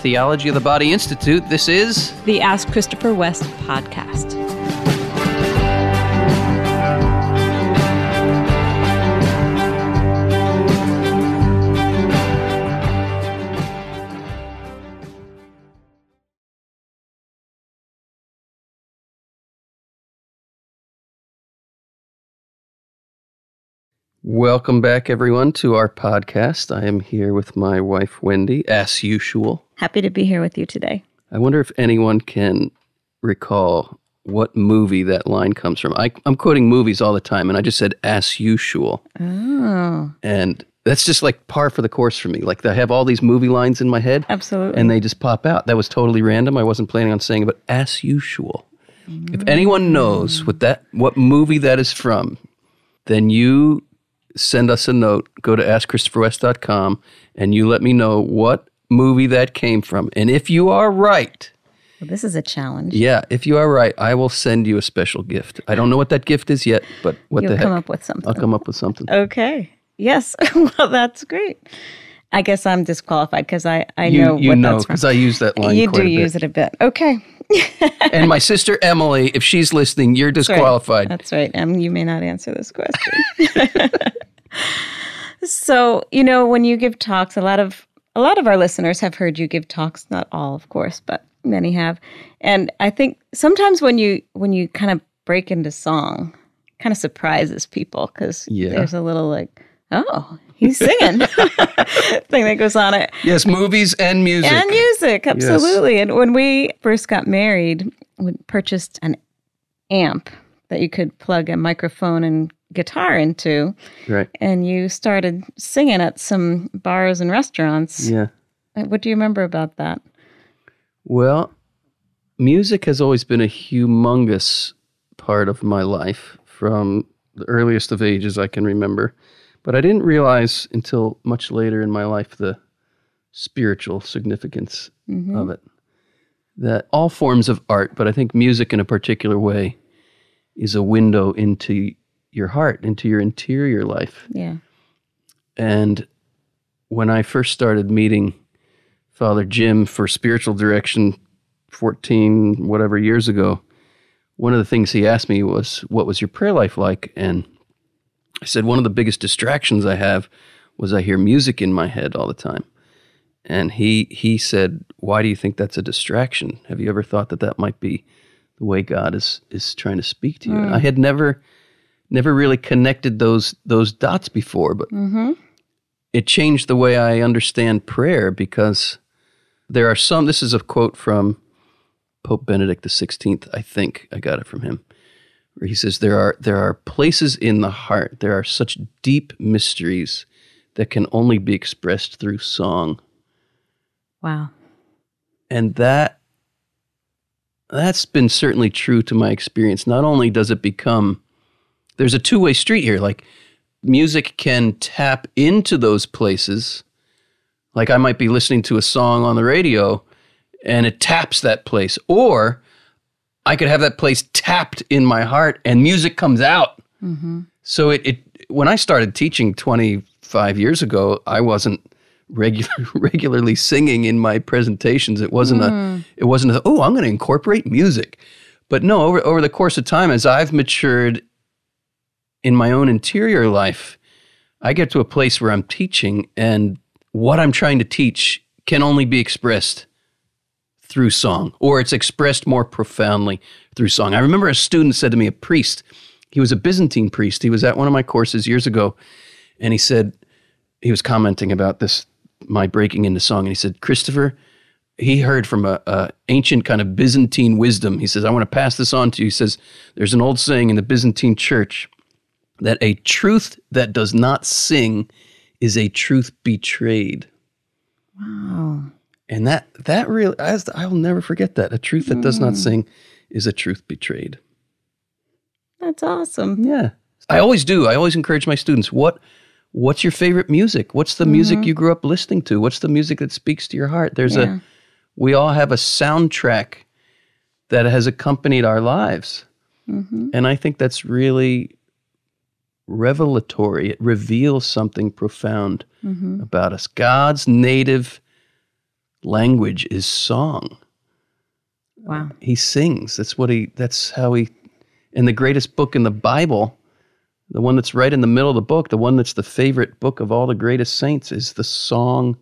Theology of the Body Institute. This is the Ask Christopher West podcast. Welcome back, everyone, to our podcast. I am here with my wife, Wendy, as usual. Happy to be here with you today. I wonder if anyone can recall what movie that line comes from. I, am quoting movies all the time, and I just said as usual. Oh. And that's just like par for the course for me. Like I have all these movie lines in my head. Absolutely. And they just pop out. That was totally random. I wasn't planning on saying it, but as usual. Mm. If anyone knows what that what movie that is from, then you send us a note. Go to askchristopherwest.com and you let me know what movie that came from. And if you are right, well, this is a challenge. Yeah, if you are right, I will send you a special gift. I don't know what that gift is yet, but what You'll the heck? come up with something. I'll come up with something. Okay. Yes. well, that's great. I guess I'm disqualified because I, I you, know you what know, because I use that line. You do use it a bit. Okay. and my sister Emily, if she's listening, you're disqualified. That's right. Um, you may not answer this question. so, you know, when you give talks, a lot of a lot of our listeners have heard you give talks, not all, of course, but many have. And I think sometimes when you when you kind of break into song, kind of surprises people because yeah. there's a little like, oh, he's singing thing that goes on it. Yes, movies and music. And music, absolutely. Yes. And when we first got married, we purchased an amp that you could plug a microphone and guitar into. Right. And you started singing at some bars and restaurants. Yeah. Uh, what do you remember about that? Well, music has always been a humongous part of my life from the earliest of ages I can remember. But I didn't realize until much later in my life the spiritual significance mm-hmm. of it. That all forms of art, but I think music in a particular way, is a window into your heart, into your interior life. Yeah. And when I first started meeting Father Jim for spiritual direction 14 whatever years ago, one of the things he asked me was, What was your prayer life like? And I said, One of the biggest distractions I have was I hear music in my head all the time. And he, he said, Why do you think that's a distraction? Have you ever thought that that might be the way God is, is trying to speak to you? Mm. I had never, never really connected those, those dots before, but mm-hmm. it changed the way I understand prayer because there are some, this is a quote from Pope Benedict XVI, I think I got it from him, where he says, there are, there are places in the heart, there are such deep mysteries that can only be expressed through song. Wow. And that that's been certainly true to my experience. Not only does it become there's a two-way street here, like music can tap into those places. Like I might be listening to a song on the radio and it taps that place or I could have that place tapped in my heart and music comes out. Mm-hmm. So it, it when I started teaching 25 years ago, I wasn't regular, regularly singing in my presentations. It wasn't mm. a, it wasn't a, oh, I'm going to incorporate music. But no, over, over the course of time, as I've matured in my own interior life, I get to a place where I'm teaching and what I'm trying to teach can only be expressed through song, or it's expressed more profoundly through song. I remember a student said to me, a priest, he was a Byzantine priest. He was at one of my courses years ago, and he said, he was commenting about this my breaking into song, and he said, Christopher, he heard from a, a, ancient kind of Byzantine wisdom. He says, I want to pass this on to you. He says, there's an old saying in the Byzantine church that a truth that does not sing is a truth betrayed. Wow. And that that really I, will never forget that. A truth that mm. does not sing is a truth betrayed. That's awesome. Yeah. I always do. I always encourage my students, what what's your favorite music? What's the mm-hmm. music you grew up listening to? What's the music that speaks to your heart? There's yeah. a we all have a soundtrack that has accompanied our lives. Mm-hmm. And I think that's really revelatory. It reveals something profound mm-hmm. about us. God's native language is song. Wow. He sings. That's what he. That's how he. And the greatest book in the Bible, the one that's right in the middle of the book, the one that's the favorite book of all the greatest saints, is the song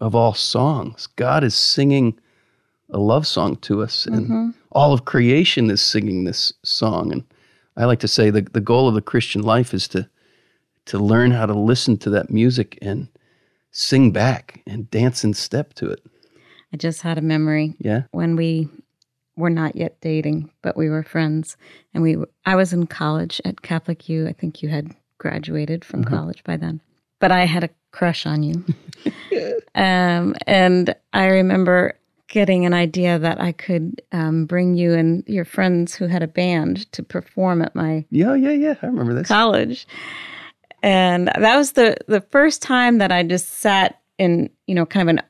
of all songs. God is singing a love song to us, and mm-hmm. all of creation is singing this song. And I like to say the the goal of the Christian life is to to learn how to listen to that music and sing back and dance in step to it. I just had a memory Yeah. when we were not yet dating, but we were friends, and we. I was in college at Catholic U. I think you had graduated from college by then, but I had a crush on you, um, and I remember getting an idea that I could um, bring you and your friends who had a band to perform at my Yeah, yeah, yeah. I remember this. college. And that was the the first time that I just sat in, you know, kind of an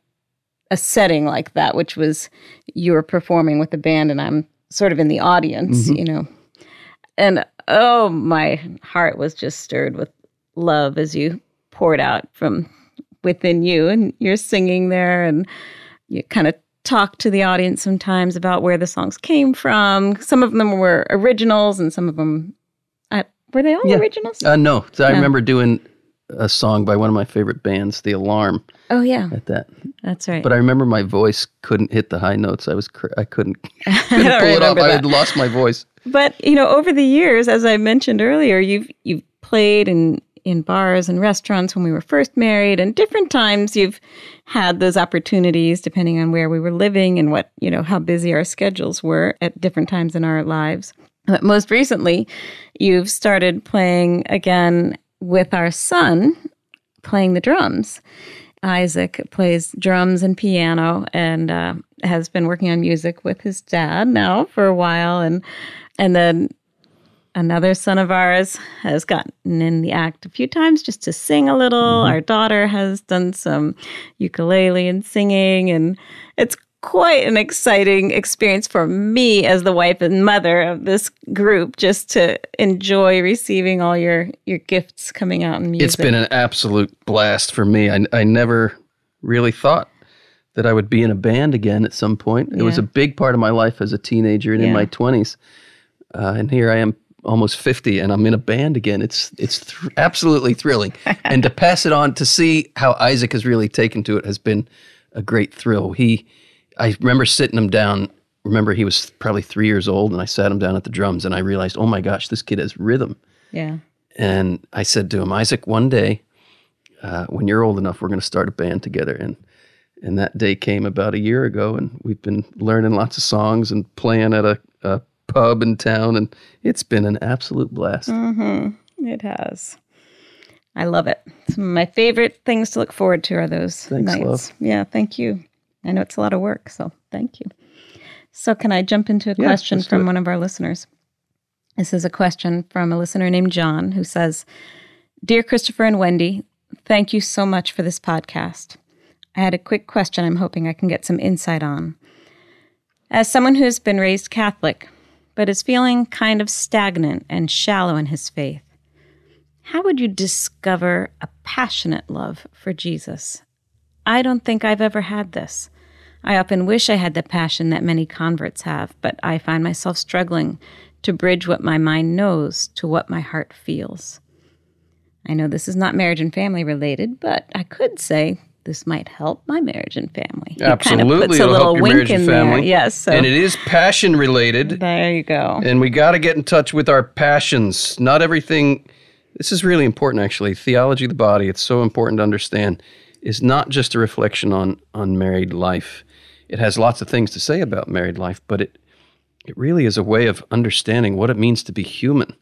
a setting like that, which was you were performing with the band and I'm sort of in the audience, mm-hmm. you know. And oh, my heart was just stirred with love as you poured out from within you and you're singing there and you kind of talk to the audience sometimes about where the songs came from. Some of them were originals and some of them were they all Yeah. originals? Uh, no, so I remember doing a song by one of my favorite bands, The Alarm, oh yeah, at that. that's right. But I remember my voice couldn't hit the high notes. I was cr- I couldn't, I couldn't don't pull it off. I had lost my voice. But you know, over the years, as I mentioned earlier, you've you've played in in bars and restaurants when we were first married, and different times you've had those opportunities depending on where we were living and what you know how busy our schedules were at different times in our lives. But most recently, you've started playing again with our son, playing the drums. Isaac plays drums and piano and uh, has been working on music with his dad now for a while, and and then another son of ours has gotten in the act a few times just to sing a little. Our daughter has done some ukulele and singing, and it's quite an exciting experience for me as the wife and mother of this group just to enjoy receiving all your your gifts coming out in music. It's been an absolute blast for me. I, I never really thought that I would be in a band again at some point. It was a big part of my life as a teenager and in my 20s. Uh, and here I am almost 50 and I'm in a band again. It's it's thr absolutely thrilling. and to pass it on to see how Isaac has really taken to it has been a great thrill. He I remember sitting him down. Remember he was probably 3 years old and I sat him down at the drums and I realized, "Oh my gosh, this kid has rhythm." yeah. And I said to him, Isaac, one day, uh, when you're old enough, we're going to start a band together. And and that day came about a year ago, and we've been learning lots of songs and playing at a, a pub in town, and it's been an absolute blast. Mm-hmm. It has. I love it. Some of my favorite things to look forward to are those Thanks, nights. love. Yeah, thank you. I know it's a lot of work, so thank you. So, can I jump into a Yeah, question from one of our listeners? This is a question from a listener named John who says Dear Christopher and Wendy, thank you so much for this podcast. I had a quick question I'm hoping I can get some insight on. As someone who has been raised Catholic, but is feeling kind of stagnant and shallow in his faith, how would you discover a passionate love for Jesus? I don't think I've ever had this. I often wish I had the passion that many converts have, but I find myself struggling to bridge what my mind knows to what my heart feels. I know this is not marriage and family related, but I could say this might help my marriage and family. It kind of Absolutely, puts a it'll little help your wink marriage and in there. family. Yes, so And it is passion related, there you go. and we got to get in touch with our passions. Not everything. This is really important, actually. Theology of the body. It's so important to understand. Is not just a reflection on on married life. It has lots of things to say about married life, but it it really is a way of understanding what it means to be human.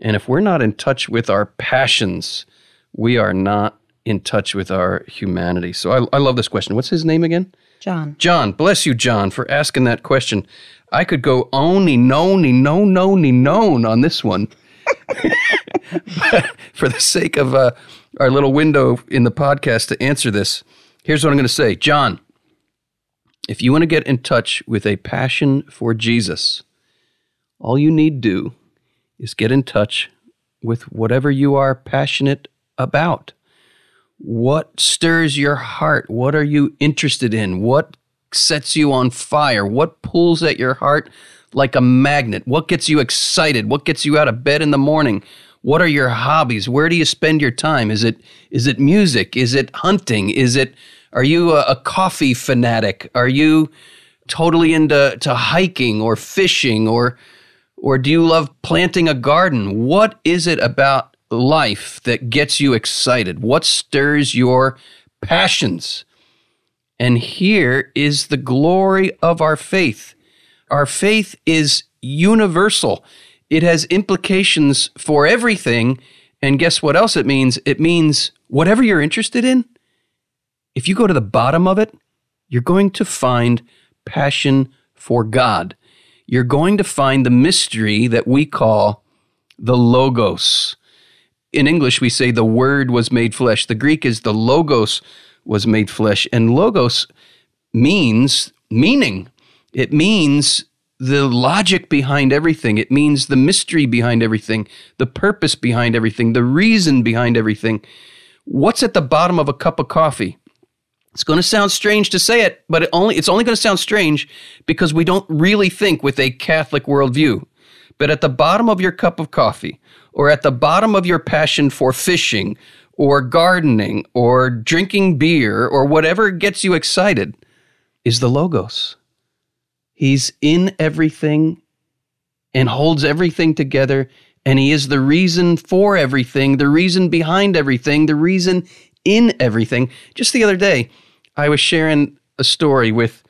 And if we're not in touch with our passions, we are not in touch with our humanity. So I, I love this question. What's his name again? John. John, bless you, John, for asking that question. I could go oni, noni, no, noni, known on this one. for the sake of uh, our little window in the podcast to answer this, here's what I'm going to say. John, if you want to get in touch with a passion for Jesus, all you need to do is get in touch with whatever you are passionate about. What stirs your heart? What are you interested in? What sets you on fire? What pulls at your heart like a magnet? What gets you excited? What gets you out of bed in the morning? What are your hobbies? Where do you spend your time? Is it is it music? Is it hunting? Is it are you a, a coffee fanatic? Are you totally into to hiking or fishing or or do you love planting a garden? What is it about life that gets you excited? What stirs your passions? And here is the glory of our faith. Our faith is universal. It has implications for everything. And guess what else it means? It means whatever you're interested in, if you go to the bottom of it, you're going to find passion for God. You're going to find the mystery that we call the Logos. In English, we say the Word was made flesh. The Greek is the Logos was made flesh. And Logos means meaning, it means the logic behind everything. It means the mystery behind everything, the purpose behind everything, the reason behind everything. What's at the bottom of a cup of coffee? It's going to sound strange to say it, but it only it's only going to sound strange because we don't really think with a Catholic worldview. But at the bottom of your cup of coffee, or at the bottom of your passion for fishing, or gardening, or drinking beer, or whatever gets you excited, is the Logos. He's in everything and holds everything together. And He is the reason for everything, the reason behind everything, the reason in everything. Just the other day, I was sharing a story with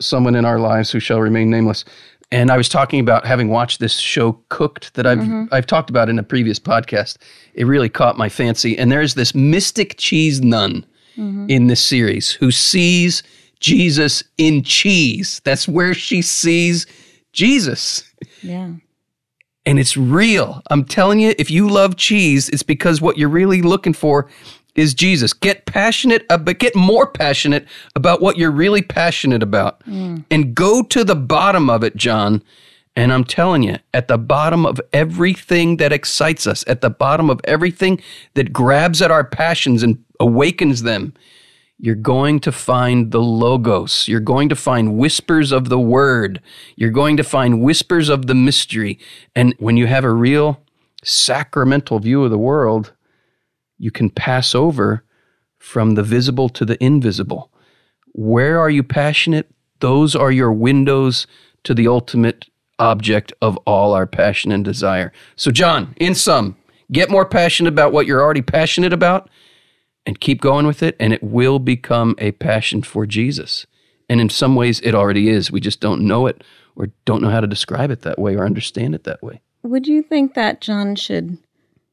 someone in our lives who shall remain nameless. And I was talking about having watched this show Cooked that I've mm-hmm. I've talked about in a previous podcast. It really caught my fancy. And there's this mystic cheese nun mm-hmm. in this series who sees Jesus in cheese. That's where she sees Jesus. Yeah. And it's real. I'm telling you, if you love cheese, it's because what you're really looking for is Jesus. Get passionate, but get more passionate about what you're really passionate about. Mm. And go to the bottom of it, John. And I'm telling you, at the bottom of everything that excites us, at the bottom of everything that grabs at our passions and awakens them, you're going to find the logos. You're going to find whispers of the word. You're going to find whispers of the mystery. And when you have a real sacramental view of the world, you can pass over from the visible to the invisible. Where are you passionate? Those are your windows to the ultimate object of all our passion and desire. So, John, in sum, get more passionate about what you're already passionate about and keep going with it, and it will become a passion for Jesus. And in some ways, it already is. We just don't know it or don't know how to describe it that way or understand it that way. Would you think that John should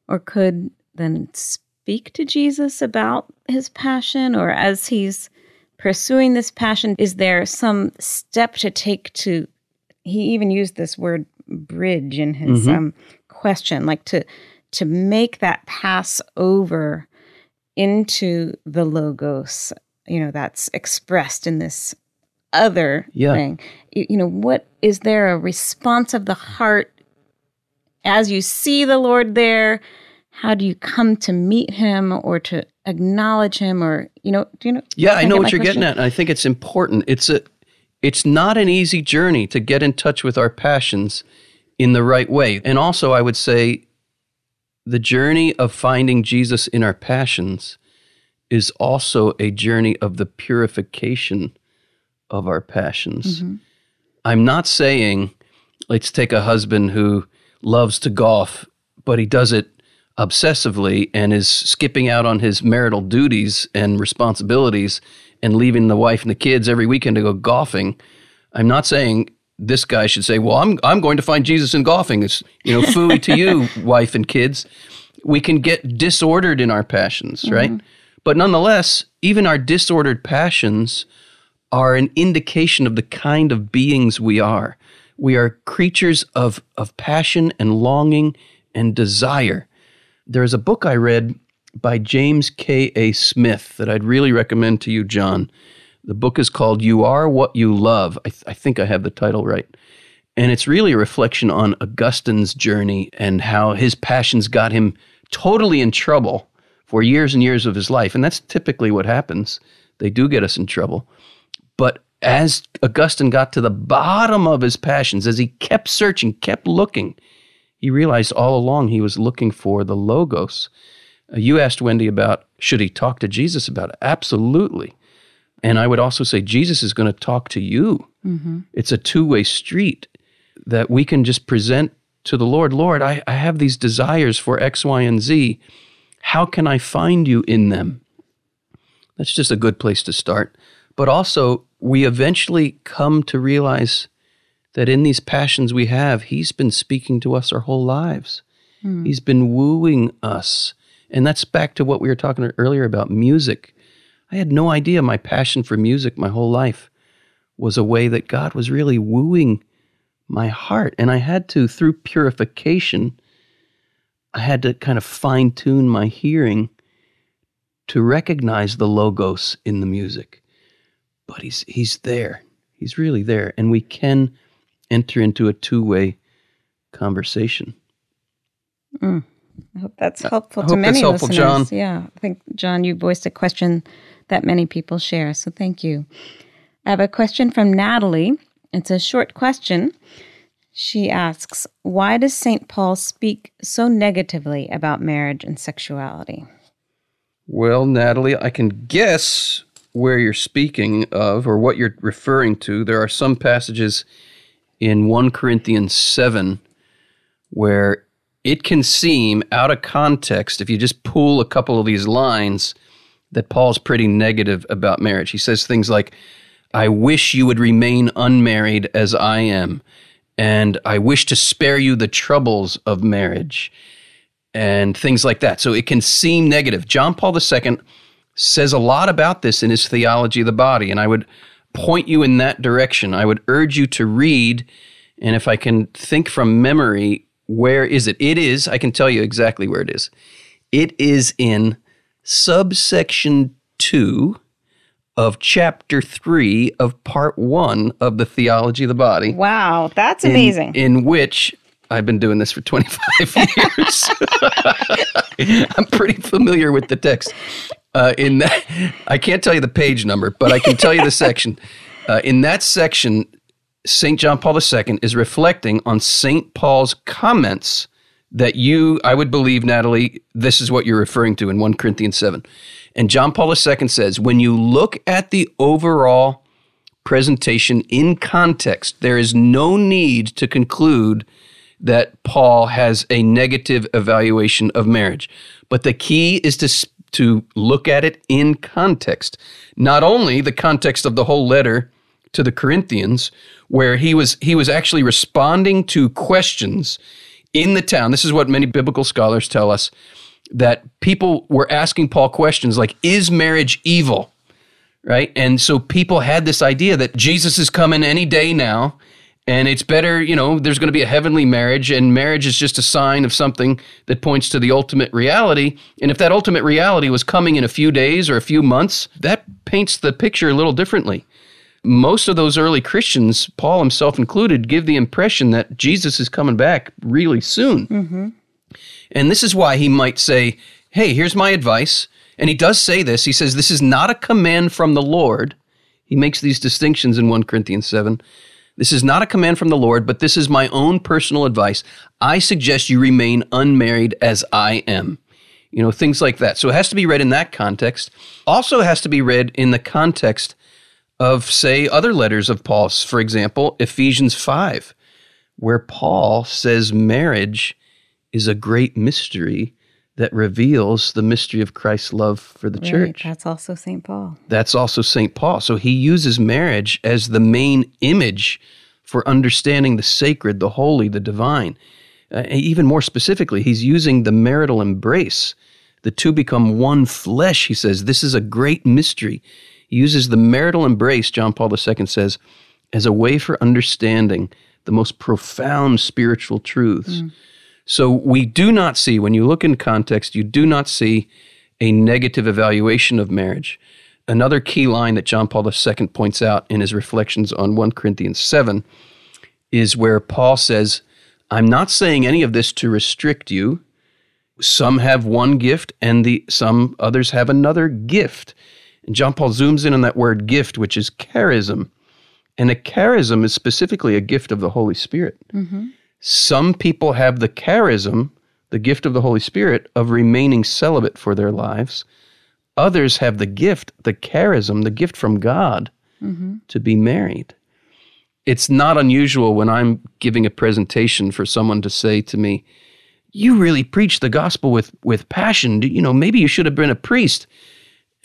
or could then speak to Jesus about his passion, or as he's pursuing this passion, is there some step to take to? He even used this word bridge in his mm-hmm. um, question, like to to make that pass over into the logos, you know, that's expressed in this other yeah. thing. You, you know, what is there a response of the heart as you see the Lord there? How do you come to meet him or to acknowledge him or you know, do you know? Yeah, I know what you're question? getting at. And I think it's important. It's a it's not an easy journey to get in touch with our passions in the right way. And also I would say the journey of finding Jesus in our passions is also a journey of the purification of our passions. Mm-hmm. I'm not saying, let's take a husband who loves to golf, but he does it obsessively and is skipping out on his marital duties and responsibilities and leaving the wife and the kids every weekend to go golfing. I'm not saying this guy should say, "Well, I'm I'm going to find Jesus in golfing." It's you know, fooey to you, wife and kids. We can get disordered in our passions, mm-hmm. right? But nonetheless, even our disordered passions are an indication of the kind of beings we are. We are creatures of of passion and longing and desire. There is a book I read by James K. A. Smith that I'd really recommend to you, John. The book is called You Are What You Love. I, th- I think I have the title right. And it's really a reflection on Augustine's journey and how his passions got him totally in trouble for years and years of his life. And that's typically what happens. They do get us in trouble. But as Augustine got to the bottom of his passions, as he kept searching, kept looking, he realized all along he was looking for the Logos. Uh, you asked Wendy about should he talk to Jesus about it? Absolutely. And I would also say Jesus is going to talk to you. Mm-hmm. It's a two way street that we can just present to the Lord Lord, I, I have these desires for X, Y, and Z. How can I find you in them? That's just a good place to start. But also, we eventually come to realize that in these passions we have, He's been speaking to us our whole lives. Mm. He's been wooing us. And that's back to what we were talking earlier about music. I had no idea my passion for music my whole life was a way that God was really wooing my heart. And I had to, through purification, I had to kind of fine tune my hearing to recognize the logos in the music. But he's he's there. He's really there. And we can enter into a two-way conversation. Mm. I hope that's uh, helpful I to many helpful, listeners. John. Yeah. I think John, you voiced a question that many people share. So thank you. I have a question from Natalie. It's a short question. She asks, Why does St. Paul speak so negatively about marriage and sexuality? Well, Natalie, I can guess where you're speaking of or what you're referring to. There are some passages in 1 Corinthians 7 where it can seem out of context if you just pull a couple of these lines that Paul's pretty negative about marriage. He says things like, I wish you would remain unmarried as I am, and I wish to spare you the troubles of marriage and things like that. So it can seem negative. John Paul II says a lot about this in his Theology of the Body, and I would point you in that direction. I would urge you to read, and if I can think from memory, where is it? It is, I can tell you exactly where it is. It is in subsection 2 of chapter 3 of part 1 of the Theology of the Body. Wow, that's amazing. In, in which I've been doing this for 25 years. I'm pretty familiar with the text. Uh, in that, I can't tell you the page number, but I can tell you the section. Uh, in that section, St. John Paul II is reflecting on St. Paul's comments that you, I would believe, Natalie, this is what you're referring to in 1 Corinthians 7. And John Paul II says, when you look at the overall presentation in context, there is no need to conclude that Paul has a negative evaluation of marriage. But the key is to, to look at it in context. Not only the context of the whole letter to the Corinthians, where he was, he was actually responding to questions in the town. This is what many biblical scholars tell us that people were asking Paul questions like, Is marriage evil? Right? And so people had this idea that Jesus is coming any day now and it's better, you know, there's going to be a heavenly marriage, and marriage is just a sign of something that points to the ultimate reality. And if that ultimate reality was coming in a few days or a few months, that paints the picture a little differently. Most of those early Christians, Paul himself included, give the impression that Jesus is coming back really soon. Mm-hmm. And this is why he might say, Hey, here's my advice. And he does say this. He says, This is not a command from the Lord. He makes these distinctions in 1 Corinthians 7. This is not a command from the Lord, but this is my own personal advice. I suggest you remain unmarried as I am. You know, things like that. So it has to be read in that context. Also has to be read in the context of, say, other letters of Paul's. For example, Ephesians 5, where Paul says marriage is a great mystery that reveals the mystery of Christ's love for the right, church. That's also St. Paul. That's also St. Paul. So he uses marriage as the main image for understanding the sacred, the holy, the divine. Uh, even more specifically, he's using the marital embrace. The two become one flesh, he says. This is a great mystery. He uses the marital embrace, John Paul II says, as a way for understanding the most profound spiritual truths. Mm. So we do not see, when you look in context, you do not see a negative evaluation of marriage. Another key line that John Paul II points out in his reflections on 1 Corinthians 7 is where Paul says, I'm not saying any of this to restrict you. some have one gift and the some others have another gift. And John Paul zooms in on that word gift, which is charism. And a charism is specifically a gift of the Holy Spirit. Mm-hmm. Some people have the charism, the gift of the Holy Spirit, of remaining celibate for their lives. Others have the gift, the charism, the gift from God mm-hmm. to be married. It's not unusual when I'm giving a presentation for someone to say to me, You really preach the gospel with, with passion. You know, maybe you should have been a priest.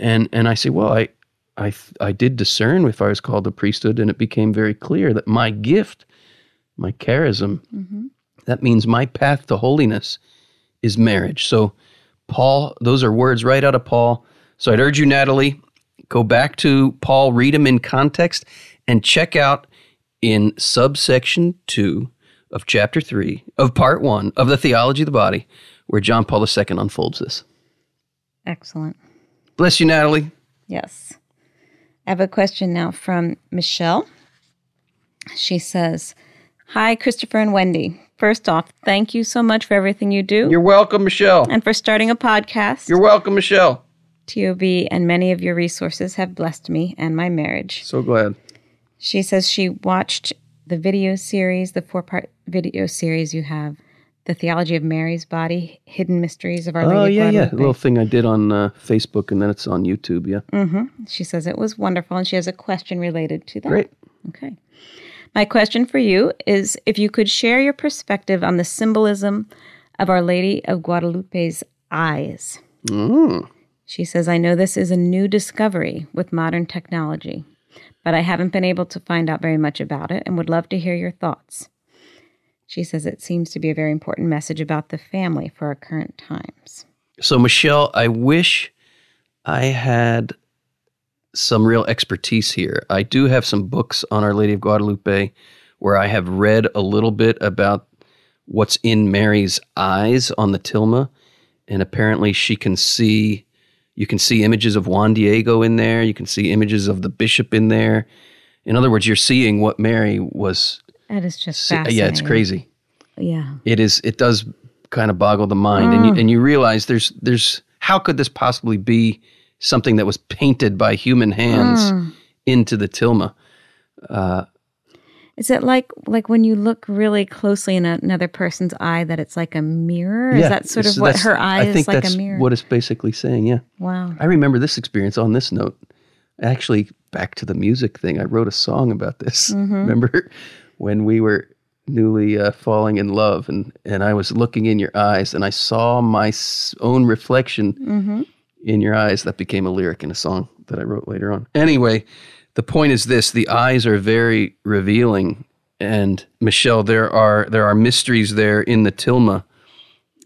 And, and I say, Well, I, I, I did discern if I was called to priesthood, and it became very clear that my gift, my charism, mm-hmm. that means my path to holiness is marriage. So, Paul, those are words right out of Paul. So, I'd urge you, Natalie, go back to Paul, read them in context, and check out in subsection two of chapter three of part one of the Theology of the Body, where John Paul II unfolds this. Excellent. Bless you, Natalie. Yes. I have a question now from Michelle. She says, Hi, Christopher and Wendy. First off, thank you so much for everything you do You're welcome, Michelle. and for starting a podcast. You're welcome, Michelle. TOB and many of your resources have blessed me and my marriage. So glad. She says she watched the video series, the four part video series you have, The Theology of Mary's Body, Hidden Mysteries of Our Lady Oh, yeah, yeah. A little thing I did on uh, Facebook, and then it's on YouTube. Yeah. Mm-hmm. She says it was wonderful and she has a question related to that. Great. Okay. My question for you is if you could share your perspective on the symbolism of Our Lady of Guadalupe's eyes. Mm. She says, I know this is a new discovery with modern technology, but I haven't been able to find out very much about it and would love to hear your thoughts. She says it seems to be a very important message about the family for our current times. So, Michelle, I wish I had some real expertise here. I do have some books on Our Lady of Guadalupe where I have read a little bit about what's in Mary's eyes on the tilma. And apparently, she can see, you can see images of Juan Diego in there, you can see images of the bishop in there. In other words, you're seeing what Mary was. That is just fascinating. yeah, it's crazy Yeah. it is it does kind of boggle the mind and you and you realize there's there's how could this possibly be something that was painted by human hands into the tilma Uh, Is it like like when you look really closely in a, another person's eye that it's like a mirror? is that sort of what her eye I think is like that's a mirror? what it's basically saying yeah wow. i remember this experience on this note actually back to the music thing i wrote a song about this Mm-hmm. remember when we were newly uh, falling in love and and i was looking in your eyes and i saw my s- own reflection Mm-hmm. in your eyes that became a lyric in a song that I wrote later on. Anyway, the point is this, the eyes are very revealing and Michelle there are there are mysteries there in the tilma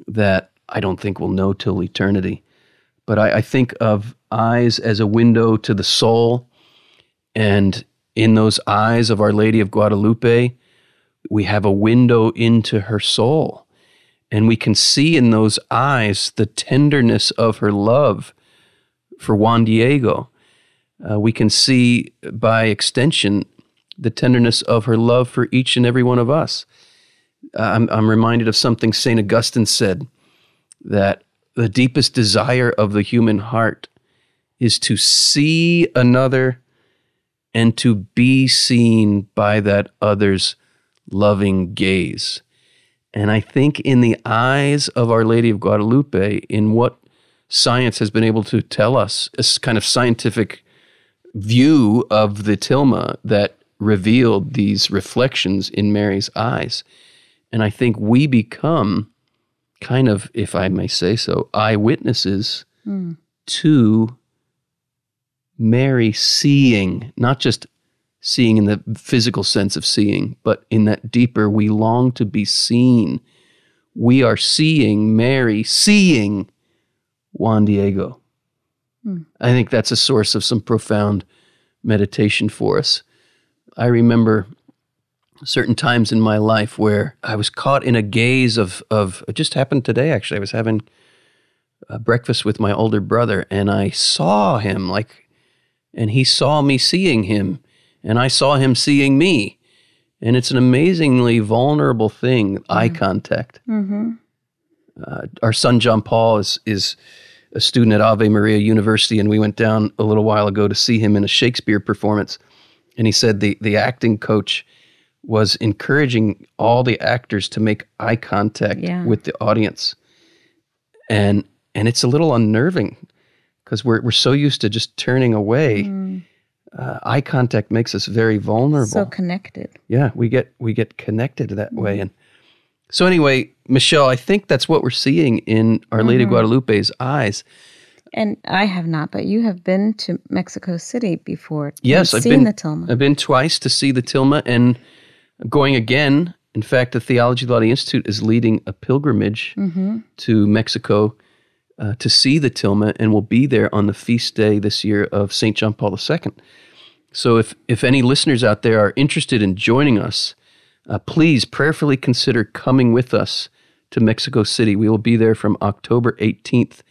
that I don't think we'll know till eternity. But I, I think of eyes as a window to the soul and in those eyes of Our Lady of Guadalupe, we have a window into her soul. And we can see in those eyes the tenderness of her love for Juan Diego. Uh, we can see by extension the tenderness of her love for each and every one of us. Uh, I'm, I'm reminded of something St. Augustine said that the deepest desire of the human heart is to see another and to be seen by that other's loving gaze. And I think in the eyes of Our Lady of Guadalupe, in what science has been able to tell us, this kind of scientific view of the tilma that revealed these reflections in Mary's eyes. And I think we become kind of, if I may say so, eyewitnesses hmm. to Mary seeing, not just seeing in the physical sense of seeing, but in that deeper, we long to be seen. We are seeing Mary seeing Juan Diego. Hmm. I think that's a source of some profound meditation for us. I remember certain times in my life where I was caught in a gaze of, of it just happened today actually. I was having a breakfast with my older brother and I saw him like and he saw me seeing him and I saw him seeing me. And it's an amazingly vulnerable thing, eye contact. Mm-hmm. uh, our son John Paul is is a student at Ave Maria University, and we went down a little while ago to see him in a Shakespeare performance. And he said the the acting coach was encouraging all the actors to make eye contact Yeah. with the audience, and and it's a little unnerving because we're we're so used to just turning away. Uh, eye contact makes us very vulnerable. So connected. yeah, we get we get connected that way, and so anyway, Michelle, I think that's what we're seeing in Our Lady of Guadalupe's eyes. And I have not, but you have been to Mexico City before. Yes, I've seen been the Tilma. I've been twice to see the Tilma and going again. In fact, the Theology of the Institute is leading a pilgrimage Mm-hmm. to Mexico uh, to see the Tilma, and will be there on the feast day this year of Saint John Paul II. So, if if any listeners out there are interested in joining us, uh, please prayerfully consider coming with us to Mexico City. We will be there from October 18th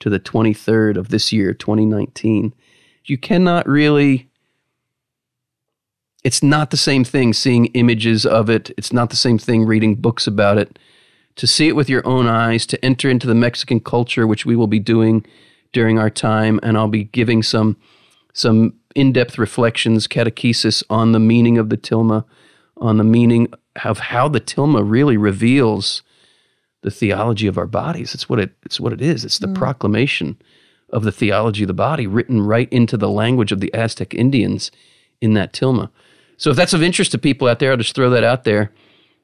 to the 23rd of this year, 2019. You cannot really it's not the same thing seeing images of it. It's not the same thing reading books about it. To see it with your own eyes, to enter into the Mexican culture, which we will be doing during our time, and I'll be giving some some in-depth reflections, catechesis on the meaning of the tilma, on the meaning of how the tilma really reveals the theology of our bodies. It's what it it's what it is. It's the mm. proclamation of the theology of the body written right into the language of the Aztec Indians in that tilma. So if that's of interest to people out there, I'll just throw that out there.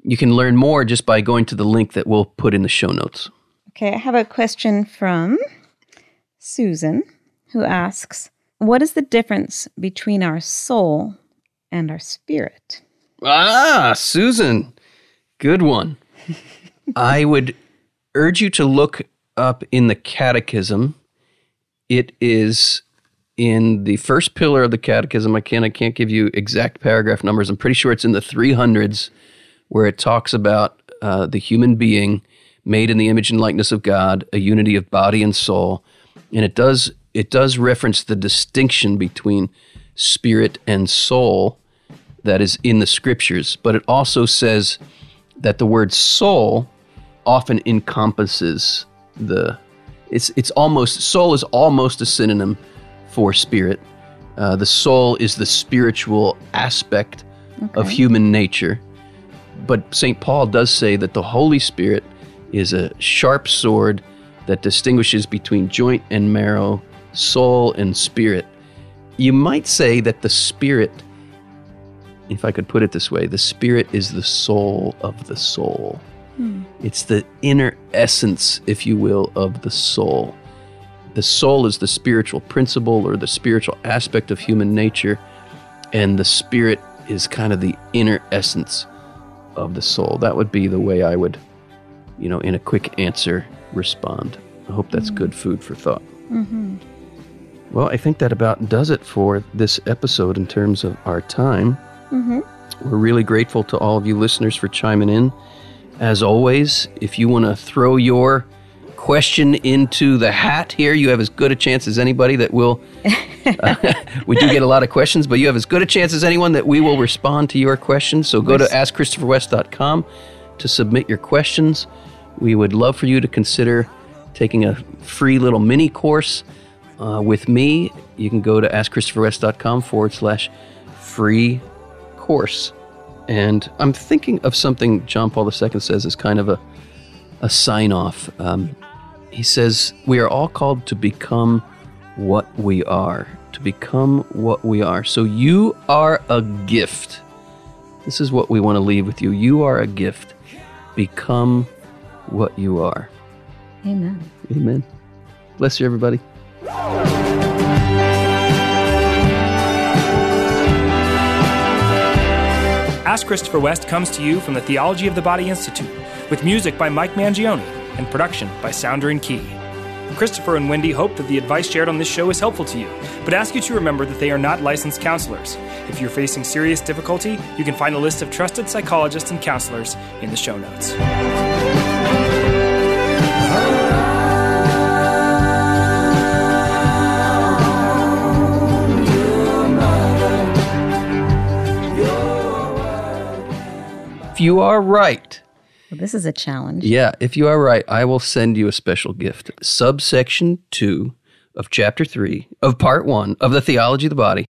You can learn more just by going to the link that we'll put in the show notes. Okay, I have a question from Susan who asks What is the difference between our soul and our spirit? Ah, Susan, good one. I would urge you to look up in the Catechism. It is in the first pillar of the Catechism. I can't I can't give you exact paragraph numbers. I'm pretty sure it's in the 300s, where it talks about uh, the human being made in the image and likeness of God, a unity of body and soul, and it does it does reference the distinction between spirit and soul that is in the scriptures, but it also says that the word soul often encompasses the it's it's almost soul is almost a synonym for spirit. Uh, the soul is the spiritual aspect of human nature, but St. Paul does say that the Holy Spirit is a sharp sword that distinguishes between joint and marrow, soul and spirit. You might say that the spirit if I could put it this way, the spirit is the soul of the soul. Hmm. It's the inner essence, if you will, of the soul. The soul is the spiritual principle or the spiritual aspect of human nature, and the spirit is kind of the inner essence of the soul. That would be the way I would, you know, in a quick answer, respond. I hope that's good mm. food for thought. Mm-hmm. Well, I think that about does it for this episode in terms of our time. Mm-hmm. We're really grateful to all of you listeners for chiming in. As always, if you want to throw your question into the hat here, you have as good a chance as anybody that will. we do get a lot of questions, but you have as good a chance as anyone that we will respond to your questions. So go to askchristopherwest.com to submit your questions. We would love for you to consider taking a free little mini course uh, with me. You can go to askchristopherwest.com forward slash free course. And I'm thinking of something John Paul II says as kind of a, a sign off. Um, he says, We are all called to become what we are. To become what we are. So you are a gift. This is what we want to leave with you. You are a gift. Become what you are. Amen. Amen. Bless you, everybody. Ask Christopher West comes to you from the Theology of the Body Institute, with music by Mike Mangione and production by Sounder and Key. Christopher and Wendy hope that the advice shared on this show is helpful to you, but ask you to remember that they are not licensed counselors. If you're facing serious difficulty, you can find a list of trusted psychologists and counselors in the show notes. If you are right Well, this is a challenge. Yeah, if you are right, I will send you a special gift. Subsection 2 of chapter 3 of part 1 of the theology of the body